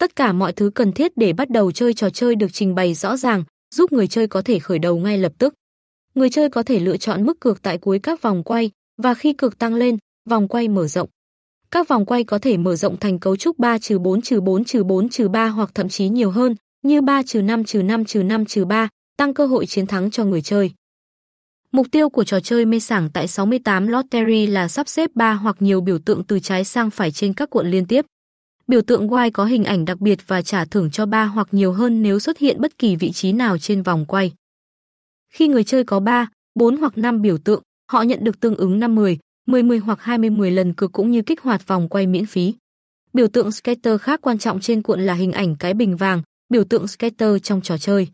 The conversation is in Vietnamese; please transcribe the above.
Tất cả mọi thứ cần thiết để bắt đầu chơi trò chơi được trình bày rõ ràng, giúp người chơi có thể khởi đầu ngay lập tức. Người chơi có thể lựa chọn mức cược tại cuối các vòng quay và khi cược tăng lên, vòng quay mở rộng. Các vòng quay có thể mở rộng thành cấu trúc 3-4-4-4-3 hoặc thậm chí nhiều hơn, như 3-5-5-5-3, tăng cơ hội chiến thắng cho người chơi. Mục tiêu của trò chơi mê sảng tại 68 Lottery là sắp xếp 3 hoặc nhiều biểu tượng từ trái sang phải trên các cuộn liên tiếp. Biểu tượng Y có hình ảnh đặc biệt và trả thưởng cho 3 hoặc nhiều hơn nếu xuất hiện bất kỳ vị trí nào trên vòng quay. Khi người chơi có 3, 4 hoặc 5 biểu tượng, họ nhận được tương ứng 5 10, 10 10 hoặc 20 10 lần cược cũng như kích hoạt vòng quay miễn phí. Biểu tượng skater khác quan trọng trên cuộn là hình ảnh cái bình vàng, biểu tượng skater trong trò chơi.